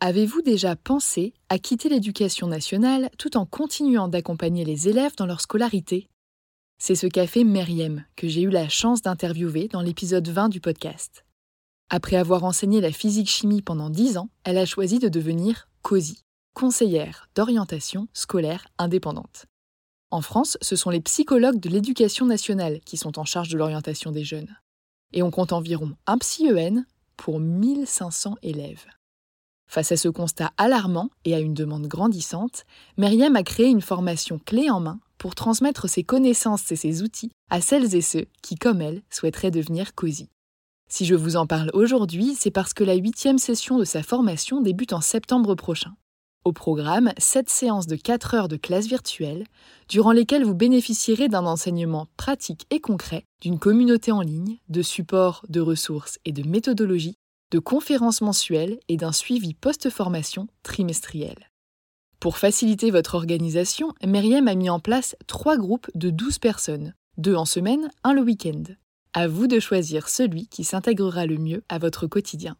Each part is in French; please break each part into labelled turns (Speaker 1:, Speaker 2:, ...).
Speaker 1: Avez-vous déjà pensé à quitter l'éducation nationale tout en continuant d'accompagner les élèves dans leur scolarité? C'est ce qu'a fait Meriem, que j'ai eu la chance d'interviewer dans l'épisode 20 du podcast. Après avoir enseigné la physique-chimie pendant 10 ans, elle a choisi de devenir COSI, conseillère d'orientation scolaire indépendante. En France, ce sont les psychologues de l'éducation nationale qui sont en charge de l'orientation des jeunes. Et on compte environ un psy-EN pour 1500 élèves. Face à ce constat alarmant et à une demande grandissante, Myriam a créé une formation clé en main pour transmettre ses connaissances et ses outils à celles et ceux qui, comme elle, souhaiteraient devenir COSI. Si je vous en parle aujourd'hui, c'est parce que la huitième session de sa formation débute en septembre prochain. Au programme, sept séances de 4 heures de classe virtuelle, durant lesquelles vous bénéficierez d'un enseignement pratique et concret, d'une communauté en ligne, de supports, de ressources et de méthodologies de conférences mensuelles et d'un suivi post-formation trimestriel. Pour faciliter votre organisation, Myriam a mis en place trois groupes de 12 personnes, deux en semaine, un le week-end. À vous de choisir celui qui s'intégrera le mieux à votre quotidien.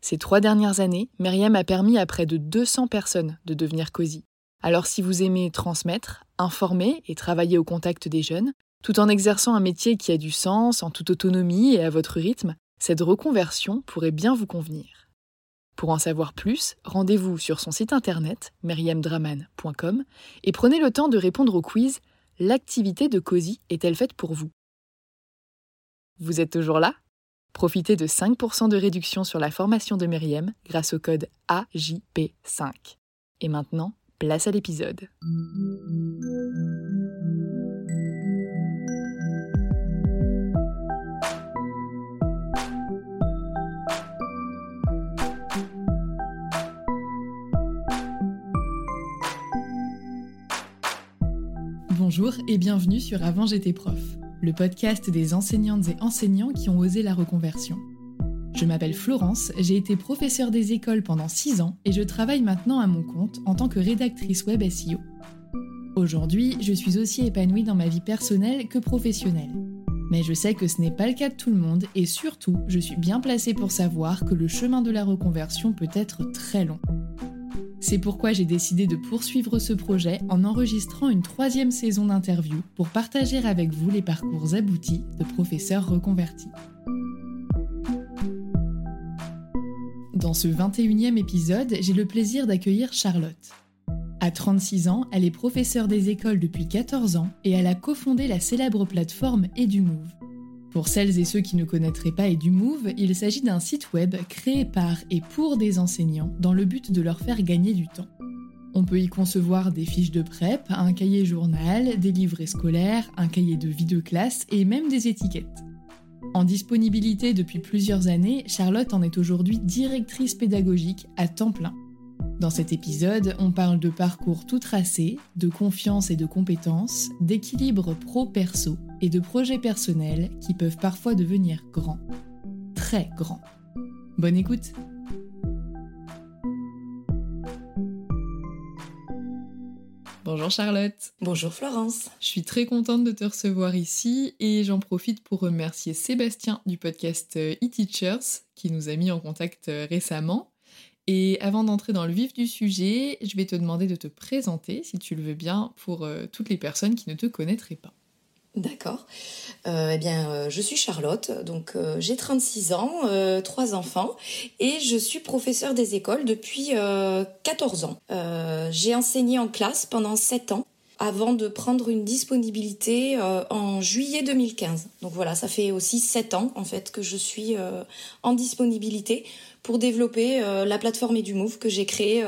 Speaker 1: Ces trois dernières années, Myriam a permis à près de 200 personnes de devenir COSI. Alors si vous aimez transmettre, informer et travailler au contact des jeunes, tout en exerçant un métier qui a du sens, en toute autonomie et à votre rythme, cette reconversion pourrait bien vous convenir. Pour en savoir plus, rendez-vous sur son site internet meriemdraman.com et prenez le temps de répondre au quiz L'activité de COSI est-elle faite pour vous? Vous êtes toujours là? Profitez de 5% de réduction sur la formation de Meriem grâce au code AJP5. Et maintenant, place à l'épisode. Bonjour et bienvenue sur Avant j'étais prof, le podcast des enseignantes et enseignants qui ont osé la reconversion. Je m'appelle Florence, j'ai été professeure des écoles pendant 6 ans et je travaille maintenant à mon compte en tant que rédactrice web SEO. Aujourd'hui, je suis aussi épanouie dans ma vie personnelle que professionnelle. Mais je sais que ce n'est pas le cas de tout le monde et surtout, je suis bien placée pour savoir que le chemin de la reconversion peut être très long. C'est pourquoi j'ai décidé de poursuivre ce projet en enregistrant une troisième saison d'interviews pour partager avec vous les parcours aboutis de professeurs reconvertis. Dans ce 21e épisode, j'ai le plaisir d'accueillir Charlotte. À 36 ans, elle est professeure des écoles depuis 14 ans et elle a cofondé la célèbre plateforme EduMove. Pour celles et ceux qui ne connaîtraient pas EduMove, il s'agit d'un site web créé par et pour des enseignants dans le but de leur faire gagner du temps. On peut y concevoir des fiches de prep, un cahier journal, des livrets scolaires, un cahier de vie de classe et même des étiquettes. En disponibilité depuis plusieurs années, Charlotte en est aujourd'hui directrice pédagogique à temps plein. Dans cet épisode, on parle de parcours tout tracé, de confiance et de compétences, d'équilibre pro-perso et de projets personnels qui peuvent parfois devenir grands. Très grands. Bonne écoute Bonjour Charlotte.
Speaker 2: Bonjour Florence.
Speaker 1: Je suis très contente de te recevoir ici et j'en profite pour remercier Sébastien du podcast e-Teachers qui nous a mis en contact euh, récemment. Et avant d'entrer dans le vif du sujet, je vais te demander de te présenter, si tu le veux bien, pour euh, toutes les personnes qui ne te connaîtraient pas.
Speaker 2: D'accord. Euh, eh bien, euh, je suis Charlotte, donc euh, j'ai 36 ans, trois enfants, et je suis professeure des écoles depuis 14 ans. j'ai enseigné en classe pendant 7 ans avant de prendre une disponibilité en juillet 2015. Donc voilà, ça fait aussi 7 ans en fait que je suis en disponibilité pour développer la plateforme EduMove que j'ai créée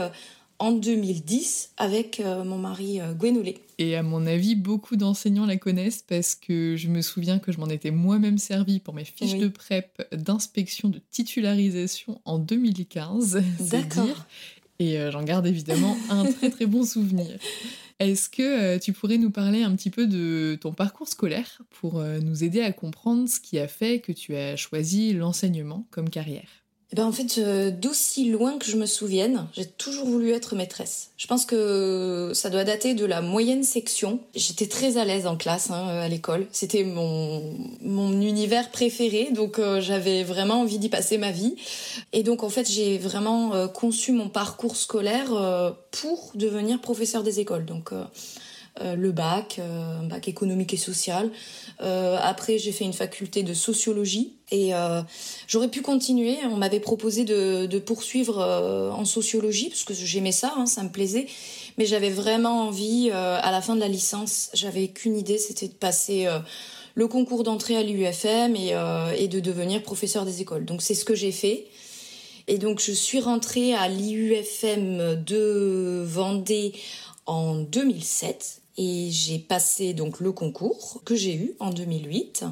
Speaker 2: en 2010 avec euh, mon mari euh, Gwenolé.
Speaker 1: Et à mon avis, beaucoup d'enseignants la connaissent parce que je me souviens que je m'en étais moi-même servi pour mes fiches de prep d'inspection de titularisation en 2015. D'accord. Et euh, j'en garde évidemment un très très bon souvenir. Est-ce que tu pourrais nous parler un petit peu de ton parcours scolaire pour nous aider à comprendre ce qui a fait que tu as choisi l'enseignement comme carrière?
Speaker 2: Eh ben en fait, euh, d'aussi loin que je me souvienne, j'ai toujours voulu être maîtresse. Je pense que ça doit dater de la moyenne section. J'étais très à l'aise en classe hein, à l'école. C'était mon, mon univers préféré, donc euh, j'avais vraiment envie d'y passer ma vie. Et donc en fait, j'ai vraiment euh, conçu mon parcours scolaire pour devenir professeur des écoles. Donc le bac, un bac économique et social. après, j'ai fait une faculté de sociologie et euh, j'aurais pu continuer. On m'avait proposé de, poursuivre euh, en sociologie parce que j'aimais ça, hein, ça me plaisait. Mais j'avais vraiment envie, euh, à la fin de la licence, j'avais qu'une idée, c'était de passer le concours d'entrée à l'UFM et, et de devenir professeur des écoles. Donc c'est ce que j'ai fait. Et donc je suis rentrée à l'IUFM de Vendée en 2007 et j'ai passé donc le concours que j'ai eu en 2008.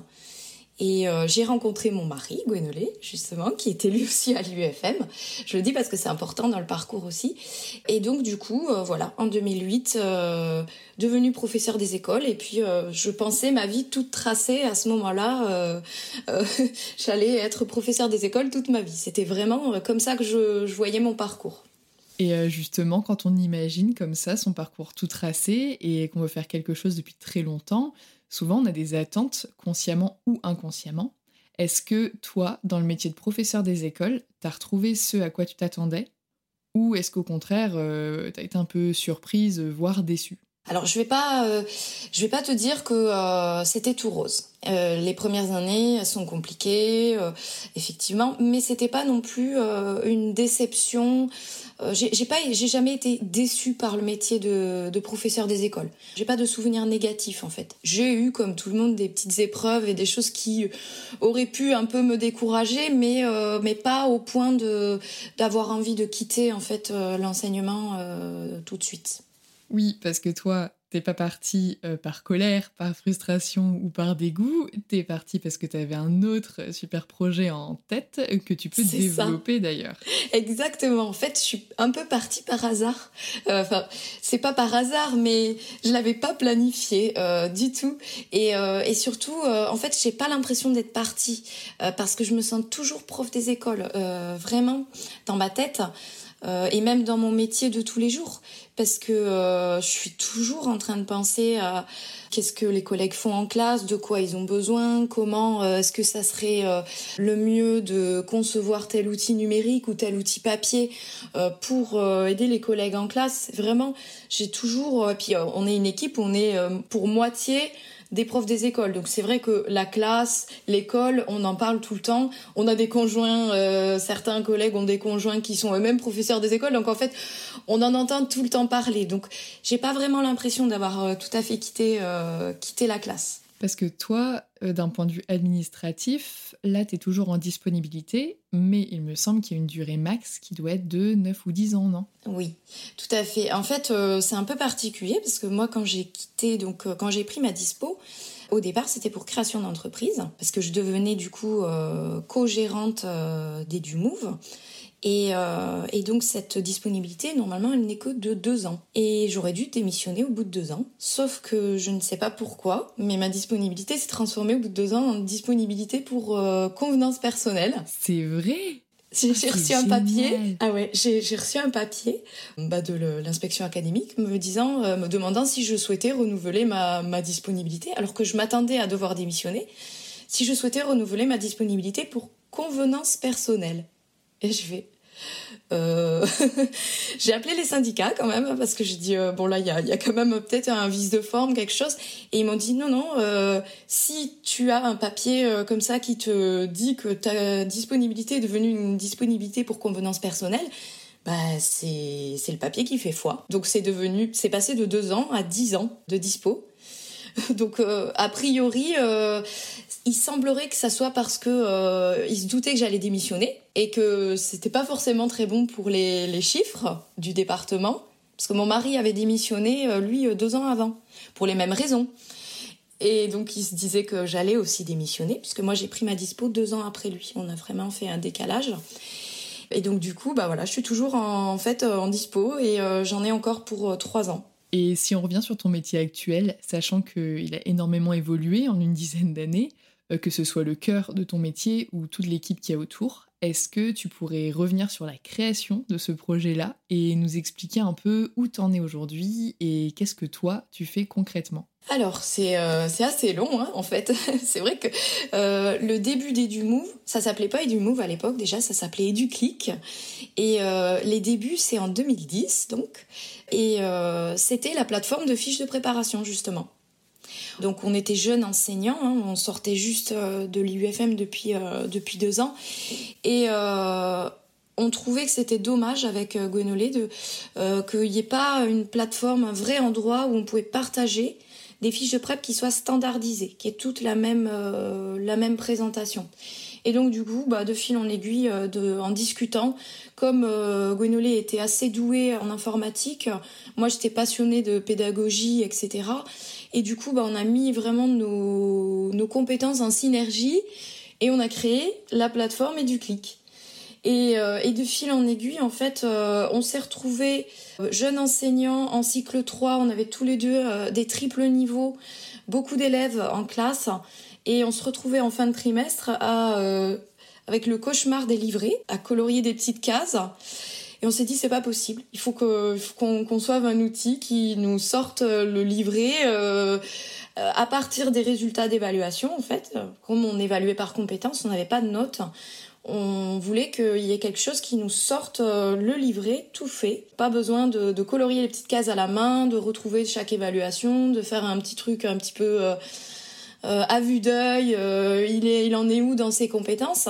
Speaker 2: Et euh, j'ai rencontré mon mari, Gwenolé, justement, qui était lui aussi à l'UFM. Je le dis parce que c'est important dans le parcours aussi. Et donc, du coup, euh, voilà, en 2008, euh, devenu professeur des écoles. Et puis, je pensais ma vie toute tracée à ce moment-là. J'allais être professeur des écoles toute ma vie. C'était vraiment comme ça que je voyais mon parcours.
Speaker 1: Et justement, quand on imagine comme ça son parcours tout tracé et qu'on veut faire quelque chose depuis très longtemps, souvent on a des attentes, consciemment ou inconsciemment. Est-ce que toi, dans le métier de professeur des écoles, tu as retrouvé ce à quoi tu t'attendais? Ou est-ce qu'au contraire, euh, tu as été un peu surprise, voire déçue?
Speaker 2: Alors je vais pas, euh, je vais pas te dire que euh, c'était tout rose. les premières années sont compliquées, effectivement, mais c'était pas non plus une déception euh, j'ai pas, j'ai jamais été déçue par le métier de, professeur des écoles. J'ai pas de souvenirs négatifs en fait. J'ai eu, comme tout le monde, des petites épreuves et des choses qui auraient pu un peu me décourager, mais euh, mais pas au point de d'avoir envie de quitter en fait euh, l'enseignement tout de suite.
Speaker 1: Oui, parce que toi, t'es pas parti euh, par colère, par frustration ou par dégoût, t'es parti parce que t'avais un autre super projet en tête que tu peux développer d'ailleurs.
Speaker 2: Exactement. En fait, je suis un peu partie par hasard. Euh, enfin, c'est pas par hasard, mais je l'avais pas planifié euh, du tout. Et, et surtout, en fait, j'ai pas l'impression d'être partie parce que je me sens toujours prof des écoles. vraiment, dans ma tête. et même dans mon métier de tous les jours parce que euh, je suis toujours en train de penser à qu'est-ce que les collègues font en classe, de quoi ils ont besoin, comment euh, est-ce que ça serait euh, le mieux de concevoir tel outil numérique ou tel outil papier pour aider les collègues en classe. Vraiment, j'ai toujours puis on est une équipe, on est pour moitié des profs des écoles. Donc c'est vrai que la classe, l'école, on en parle tout le temps. On a des conjoints, euh, certains collègues ont des conjoints qui sont eux-mêmes professeurs des écoles. Donc en fait, on en entend tout le temps parler. Donc j'ai pas vraiment l'impression d'avoir euh, tout à fait quitté, euh, quitté la classe.
Speaker 1: Parce que toi, euh, d'un point de vue administratif, là, tu es toujours en disponibilité, mais il me semble qu'il y a une durée max qui doit être de 9 ou 10 ans, non?
Speaker 2: Oui, tout à fait. En fait, euh, c'est un peu particulier parce que moi, quand j'ai quitté, donc euh, quand j'ai pris ma dispo, au départ, c'était pour création d'entreprise, parce que je devenais du coup co-gérante des du Euh, et, donc cette disponibilité, normalement, elle n'est que de deux ans. Et j'aurais dû démissionner au bout de deux ans. Sauf que je ne sais pas pourquoi, mais ma disponibilité s'est transformée au bout de deux ans en disponibilité pour euh, convenance personnelle.
Speaker 1: C'est vrai
Speaker 2: j'ai ah, reçu un papier. Ah ouais, j'ai reçu un papier bah, de l'inspection académique me disant, euh, me demandant si je souhaitais renouveler ma, ma disponibilité, alors que je m'attendais à devoir démissionner, si je souhaitais renouveler ma disponibilité pour convenance personnelle. Et je vais. Euh... j'ai appelé les syndicats quand même parce que j'ai dit euh, bon là il y a, y a, quand même peut-être un vice de forme quelque chose et ils m'ont dit non non euh, si tu as un papier euh, comme ça qui te dit que ta disponibilité est devenue une disponibilité pour convenance personnelle bah c'est c'est le papier qui fait foi donc c'est devenu c'est passé de deux ans à dix ans de dispo donc a priori il semblerait que ça soit parce que euh, il se doutait que j'allais démissionner et que c'était pas forcément très bon pour les, les, chiffres du département. Parce que mon mari avait démissionné euh, lui euh, deux ans avant pour les mêmes raisons. Et donc il se disait que j'allais aussi démissionner puisque moi j'ai pris ma dispo deux ans après lui. On a vraiment fait un décalage. Et donc du coup bah voilà je suis toujours en, en fait en dispo et j'en ai encore pour trois ans
Speaker 1: et si on revient sur ton métier actuel, sachant qu'il a énormément évolué en une dizaine d'années, euh, que ce soit le cœur de ton métier ou toute l'équipe qui est autour. Est-ce que tu pourrais revenir sur la création de ce projet-là et nous expliquer un peu où t'en es aujourd'hui et qu'est-ce que toi tu fais concrètement?
Speaker 2: Alors, c'est euh, assez long, hein, en fait. c'est vrai que euh, le début d'EduMove, ça s'appelait pas EduMove à l'époque, déjà, ça s'appelait EduClick. Et euh, les débuts, c'est en 2010, donc. Et c'était la plateforme de fiches de préparation, justement. Donc on était jeunes enseignants, hein, on sortait juste de l'IUFM depuis, depuis deux ans. Et on trouvait que c'était dommage avec Gwenolé de qu'il n'y ait pas une plateforme, un vrai endroit où on pouvait partager des fiches de prep qui soient standardisées, qui aient toutes la même, euh, la présentation. Et donc du coup, bah, de fil en aiguille, euh, en discutant, comme euh, était assez doué en informatique, moi j'étais passionnée de pédagogie, etc. Et du coup, bah, on a mis vraiment nos, compétences en synergie et on a créé la plateforme et du clic. Et, euh, et, de fil en aiguille, en fait, euh, on s'est retrouvés euh, jeunes enseignants en cycle 3. On avait tous les deux des triples niveaux, beaucoup d'élèves en classe. Et on se retrouvait en fin de trimestre à, avec le cauchemar des livrets, à colorier des petites cases. Et on s'est dit, c'est pas possible. Il faut qu'on conçoive un outil qui nous sorte le livret à partir des résultats d'évaluation, en fait. Comme on évaluait par compétence, on n'avait pas de notes on voulait qu'il y ait quelque chose qui nous sorte euh, le livret tout fait. Pas besoin de, colorier les petites cases à la main, de retrouver chaque évaluation, de faire un petit truc un petit peu euh, euh, à vue d'œil. il, il en est où dans ses compétences?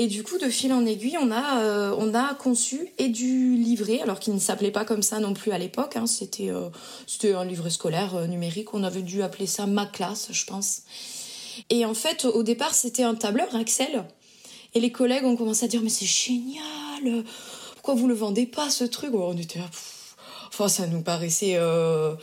Speaker 2: Et du coup, de fil en aiguille, on a, on a conçu et du livret, alors qu'il ne s'appelait pas comme ça non plus à l'époque. Hein, c'était, c'était un livret scolaire numérique. On avait dû appeler ça ma classe, je pense. Et en fait, au départ, c'était un tableur Excel et les collègues ont commencé à dire mais c'est génial, pourquoi vous le vendez pas ce truc? On était enfin ça nous paraissait, euh,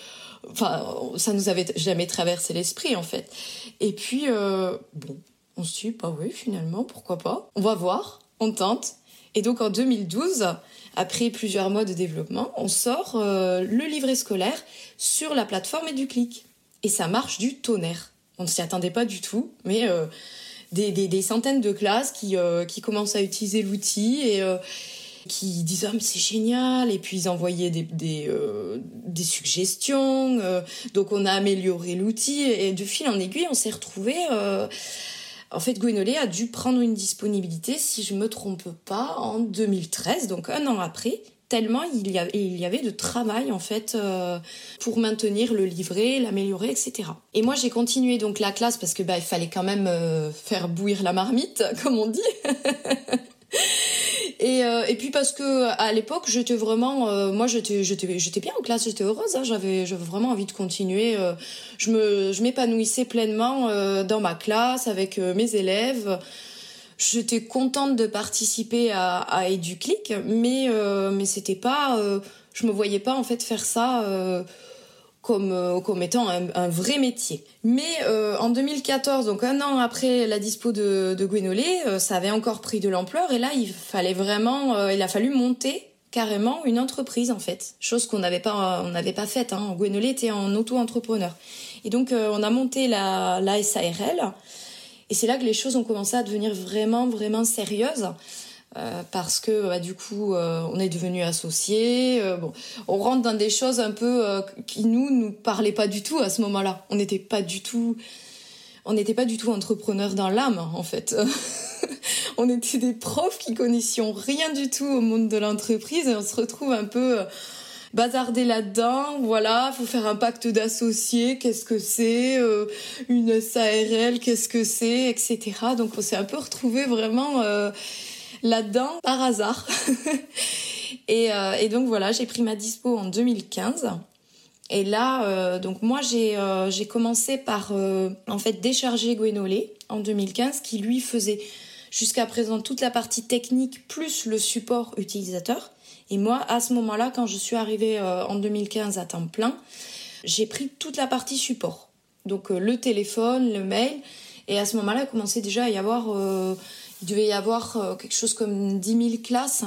Speaker 2: enfin ça nous avait jamais traversé l'esprit en fait. Et puis euh, bon, on se dit bah oui finalement pourquoi pas, on va voir, on tente. Et donc en 2012, après plusieurs mois de développement, on sort euh, le livret scolaire sur la plateforme EduClick. Et ça marche du tonnerre. On ne s'y attendait pas du tout, mais des, centaines de classes qui, euh, qui commencent à utiliser l'outil et euh, qui disent ah c'est génial et puis ils envoyaient des, des, euh, des suggestions donc on a amélioré l'outil et de fil en aiguille on s'est retrouvé en fait Gwenolé a dû prendre une disponibilité si je me trompe pas en 2013 donc un an après tellement il y, avait, il y avait de travail en fait euh, pour maintenir le livret, l'améliorer, etc. Et moi j'ai continué donc la classe parce que bah, il fallait quand même euh, faire bouillir la marmite, comme on dit. Et, euh, et puis parce que à l'époque j'étais vraiment, moi j'étais j'étais bien en classe, j'étais heureuse, hein, j'avais vraiment envie de continuer. je me je m'épanouissais pleinement dans ma classe avec mes élèves. J'étais contente de participer à, EduClick, mais euh, mais c'était pas, euh, je me voyais pas en fait faire ça euh, comme euh, comme étant un, vrai métier. Mais euh, en 2014, donc un an après la dispo de, de Gwenolé, ça avait encore pris de l'ampleur et là il fallait vraiment, il a fallu monter carrément une entreprise en fait, chose qu'on n'avait pas pas faite. Hein. Gwenolé était en auto-entrepreneur et donc on a monté la, la SARL. Et c'est là que les choses ont commencé à devenir vraiment, vraiment sérieuses. Euh, parce que bah, du coup euh, on est devenu associés. Euh, bon, on rentre dans des choses un peu euh, qui nous nous parlaient pas du tout à ce moment-là. On n'était pas du tout, on n'était pas du tout entrepreneurs dans l'âme en fait. on était des profs qui connaissions rien du tout au monde de l'entreprise et on se retrouve un peu bazarder là-dedans. Voilà, faut faire un pacte d'associés. Qu'est-ce que c'est Une SARL, qu'est-ce que c'est Etc. Donc on s'est un peu retrouvé vraiment euh, là-dedans par hasard. et, euh, et, donc voilà, j'ai pris ma dispo en 2015. Et là, donc moi j'ai j'ai commencé par en fait décharger Gwenolé en 2015, qui lui faisait jusqu'à présent toute la partie technique plus le support utilisateur. Et moi, à ce moment-là, quand je suis arrivée euh, en 2015 à temps plein, j'ai pris toute la partie support. Donc euh, le téléphone, le mail. Et à ce moment-là, il commençait déjà à y avoir, euh, il devait y avoir quelque chose comme 10 000 classes.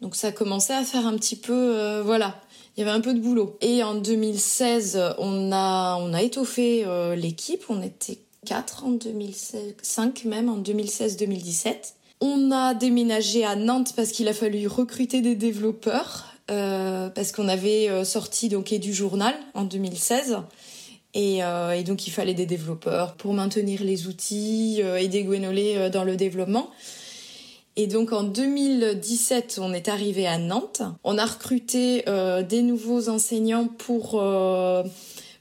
Speaker 2: Donc ça commençait à faire un petit peu, voilà, il y avait un peu de boulot. Et en 2016, on a, on a étoffé l'équipe. On était 4 en 2016, 5 même en 2016-2017. On a déménagé à Nantes parce qu'il a fallu recruter des développeurs, euh, parce qu'on avait euh, sorti donc du journal en 2016. Et, et, donc il fallait des développeurs pour maintenir les outils, aider Gwenolé dans le développement. Et donc en 2017, on est arrivé à Nantes. On a recruté des nouveaux enseignants pour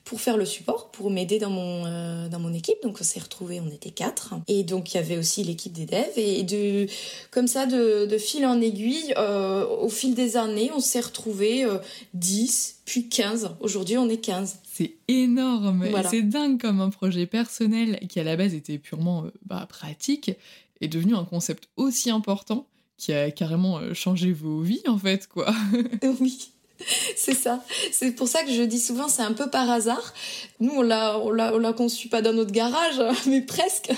Speaker 2: pour faire le support, pour m'aider dans mon euh, dans mon équipe. Donc on s'est retrouvés, on était quatre. Et donc il y avait aussi l'équipe des devs et de comme ça de, fil en aiguille, euh, au fil des années, on s'est retrouvés 10 euh, puis 15. Aujourd'hui, on est 15.
Speaker 1: C'est énorme. C'est dingue comme un projet personnel qui à la base était purement bah, pratique est devenu un concept aussi important qui a carrément changé vos vies en fait quoi.
Speaker 2: oui. c'est ça. C'est pour ça que je dis souvent, c'est un peu par hasard. Nous, on l'a, on l'a, on l'a conçu pas dans notre garage, mais presque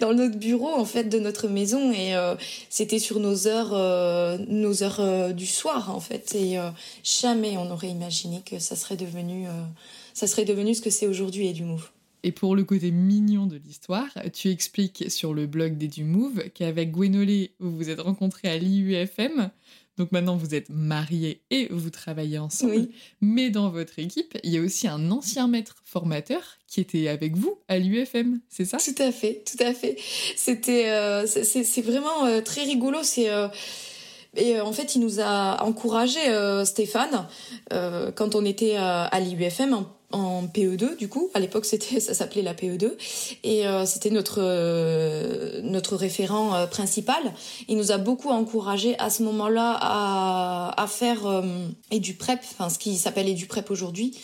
Speaker 2: dans notre bureau en fait de notre maison, et euh, c'était sur nos heures, euh, nos heures euh, du soir en fait. Et jamais on aurait imaginé que ça serait devenu, ça serait devenu ce que c'est aujourd'hui et du Move.
Speaker 1: Et pour le côté mignon de l'histoire, tu expliques sur le blog des Move qu'avec Gwenolé, vous vous êtes rencontrés à l'IUFM. Donc maintenant, vous êtes mariés et vous travaillez ensemble. Mais dans votre équipe, il y a aussi un ancien maître formateur qui était avec vous à l'UFM, c'est ça?
Speaker 2: Tout à fait, tout à fait. C'était, euh, c'est vraiment euh, très rigolo. C'est euh, et en fait, il nous a encouragé Stéphane quand on était à l'UFM en PE2 du coup. À l'époque, c'était ça s'appelait la PE2 et euh, c'était notre euh, notre référent euh, principal. Il nous a beaucoup encouragé à ce moment-là à, à faire EduPrep, enfin ce qui s'appelle EduPrep aujourd'hui.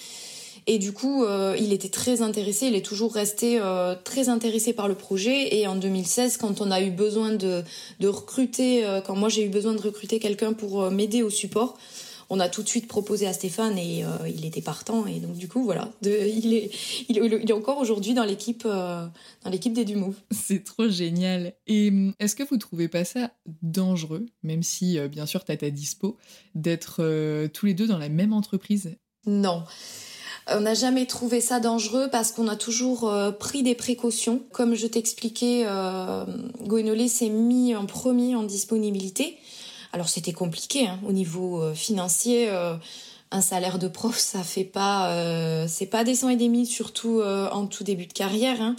Speaker 2: Et du coup, il était très intéressé, il est toujours resté très intéressé par le projet. Et en 2016, quand on a eu besoin de, de recruter, quand moi j'ai eu besoin de recruter quelqu'un pour m'aider au support, on a tout de suite proposé à Stéphane et euh, il était partant. Et donc, du coup, voilà, il, est, il, est encore aujourd'hui dans l'équipe euh, dans l'équipe des Dumove.
Speaker 1: C'est trop génial. Et hum, est-ce que vous trouvez pas ça dangereux, même si, euh, bien sûr, tu as ta dispo, d'être tous les deux dans la même entreprise?
Speaker 2: Non. On n'a jamais trouvé ça dangereux parce qu'on a toujours pris des précautions. Comme je t'expliquais, euh, s'est mis en premier en disponibilité. Alors c'était compliqué hein, au niveau euh, financier. Euh, un salaire de prof, ça fait pas, euh, c'est pas des cent et des surtout en tout début de carrière. Hein.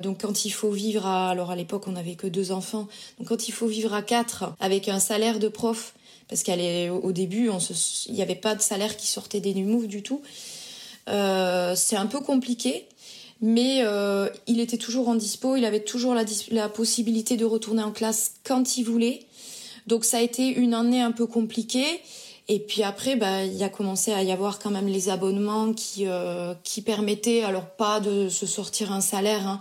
Speaker 2: Donc quand il faut vivre à, alors à l'époque on n'avait que deux enfants, donc quand il faut vivre à quatre avec un salaire de prof, parce qu'au début il n'y avait pas de salaire qui sortait des Numove du tout, c'est un peu compliqué. Mais il était toujours en dispo, il avait toujours la possibilité de retourner en classe quand il voulait. Donc ça a été une année un peu compliquée. Et puis après, bah, il y a commencé à y avoir quand même les abonnements qui, euh, qui permettaient, alors pas de se sortir un salaire, hein.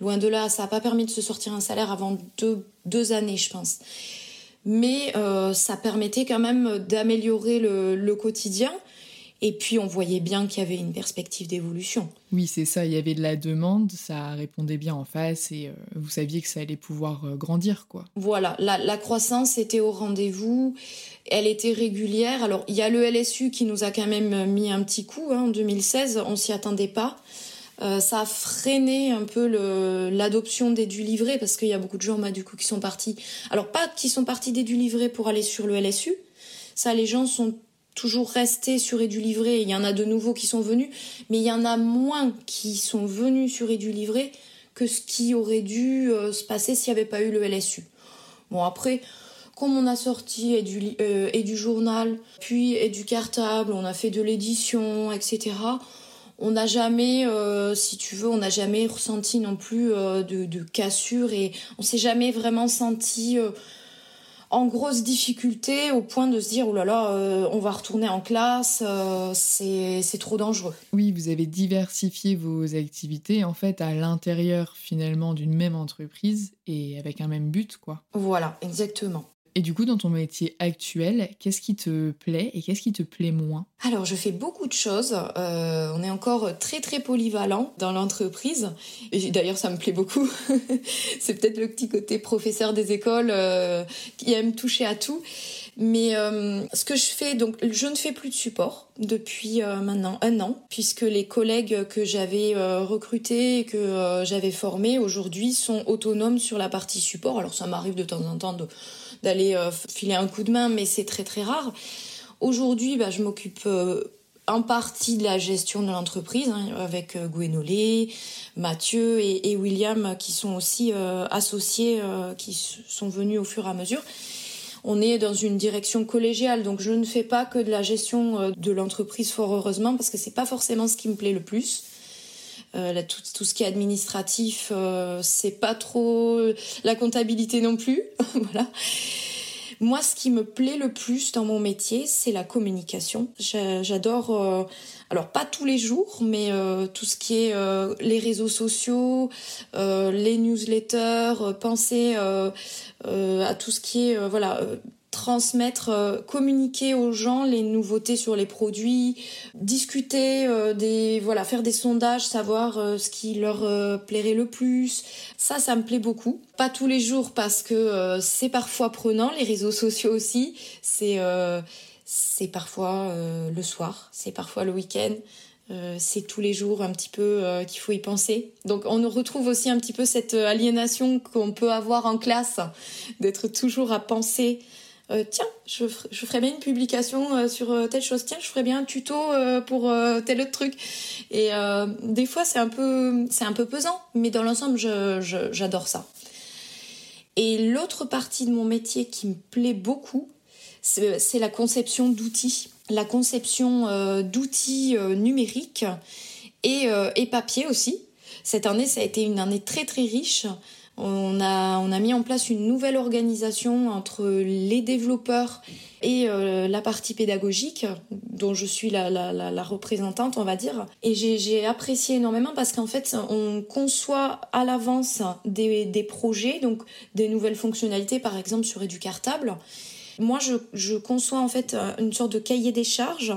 Speaker 2: loin de là, ça n'a pas permis de se sortir un salaire avant deux, deux années, je pense. Mais euh, ça permettait quand même d'améliorer le, le quotidien. Et puis on voyait bien qu'il y avait une perspective d'évolution.
Speaker 1: Oui, c'est ça, il y avait de la demande, ça répondait bien en face et euh, vous saviez que ça allait pouvoir euh, grandir, quoi.
Speaker 2: Voilà, la, croissance était au rendez-vous, elle était régulière. Alors il y a le LSU qui nous a quand même mis un petit coup hein, en 2016, on s'y attendait pas. Euh, ça a freiné un peu l'adoption des du livret parce qu'il y a beaucoup de gens bah, du coup qui sont partis. Alors pas qui sont partis des du livret pour aller sur le LSU. Ça, les gens sont toujours resté sur Edu Livré. Il y en a de nouveaux qui sont venus, mais il y en a moins qui sont venus sur Edu Livré que ce qui aurait dû euh, se passer s'il n'y avait pas eu le LSU. Bon, après, comme on a sorti et du, euh, et du journal, puis et du cartable, on a fait de l'édition, etc. On n'a jamais, euh, si tu veux, on n'a jamais ressenti non plus de, de, cassure et on s'est jamais vraiment senti en grosse difficulté au point de se dire oh là là, euh, on va retourner en classe, euh, c'est trop dangereux.
Speaker 1: Oui, vous avez diversifié vos activités en fait à l'intérieur finalement d'une même entreprise et avec un même but quoi.
Speaker 2: Voilà, exactement.
Speaker 1: Et du coup, dans ton métier actuel, qu'est-ce qui te plaît et qu'est-ce qui te plaît moins?
Speaker 2: Alors, je fais beaucoup de choses. Euh, on est encore très très polyvalent dans l'entreprise. Et d'ailleurs, ça me plaît beaucoup. C'est peut-être le petit côté professeur des écoles euh, qui aime toucher à tout. Mais euh, ce que je fais, donc, je ne fais plus de support depuis maintenant un an, puisque les collègues que j'avais recrutés que j'avais formés aujourd'hui sont autonomes sur la partie support. Alors, ça m'arrive de temps en temps de d'aller euh, filer un coup de main, mais c'est très très rare. Aujourd'hui, bah, je m'occupe euh, en partie de la gestion de l'entreprise hein, avec euh, Gwenolé, Mathieu et, William qui sont aussi associés, qui sont venus au fur et à mesure. On est dans une direction collégiale, donc je ne fais pas que de la gestion de l'entreprise fort heureusement parce que c'est pas forcément ce qui me plaît le plus. Tout, tout, ce qui est administratif, c'est pas trop la comptabilité non plus, voilà. Moi, ce qui me plaît le plus dans mon métier, c'est la communication. J'adore, euh, alors pas tous les jours, mais euh, tout ce qui est euh, les réseaux sociaux, les newsletters, penser à tout ce qui est, voilà transmettre, euh, communiquer aux gens les nouveautés sur les produits, discuter euh, des voilà, faire des sondages, savoir euh, ce qui leur plairait le plus. Ça ça me plaît beaucoup. Pas tous les jours parce que c'est parfois prenant les réseaux sociaux aussi, c'est c'est parfois le soir, c'est parfois le week-end. c'est tous les jours un petit peu qu'il faut y penser. Donc on retrouve aussi un petit peu cette aliénation qu'on peut avoir en classe, d'être toujours à penser euh, tiens, je, je, ferais bien une publication euh, sur euh, telle chose, tiens, je ferais bien un tuto pour tel autre truc. Et des fois, c'est un peu, un peu pesant, mais dans l'ensemble, j'adore ça. Et l'autre partie de mon métier qui me plaît beaucoup, c'est la conception d'outils, la conception d'outils numériques et, et papier aussi. Cette année, ça a été une année très très riche on a, on a mis en place une nouvelle organisation entre les développeurs et euh, la partie pédagogique, dont je suis la, représentante, on va dire. Et j'ai apprécié énormément parce qu'en fait, on conçoit à l'avance des, des, projets, donc des nouvelles fonctionnalités, par exemple sur Educartable. Moi, je conçois en fait une sorte de cahier des charges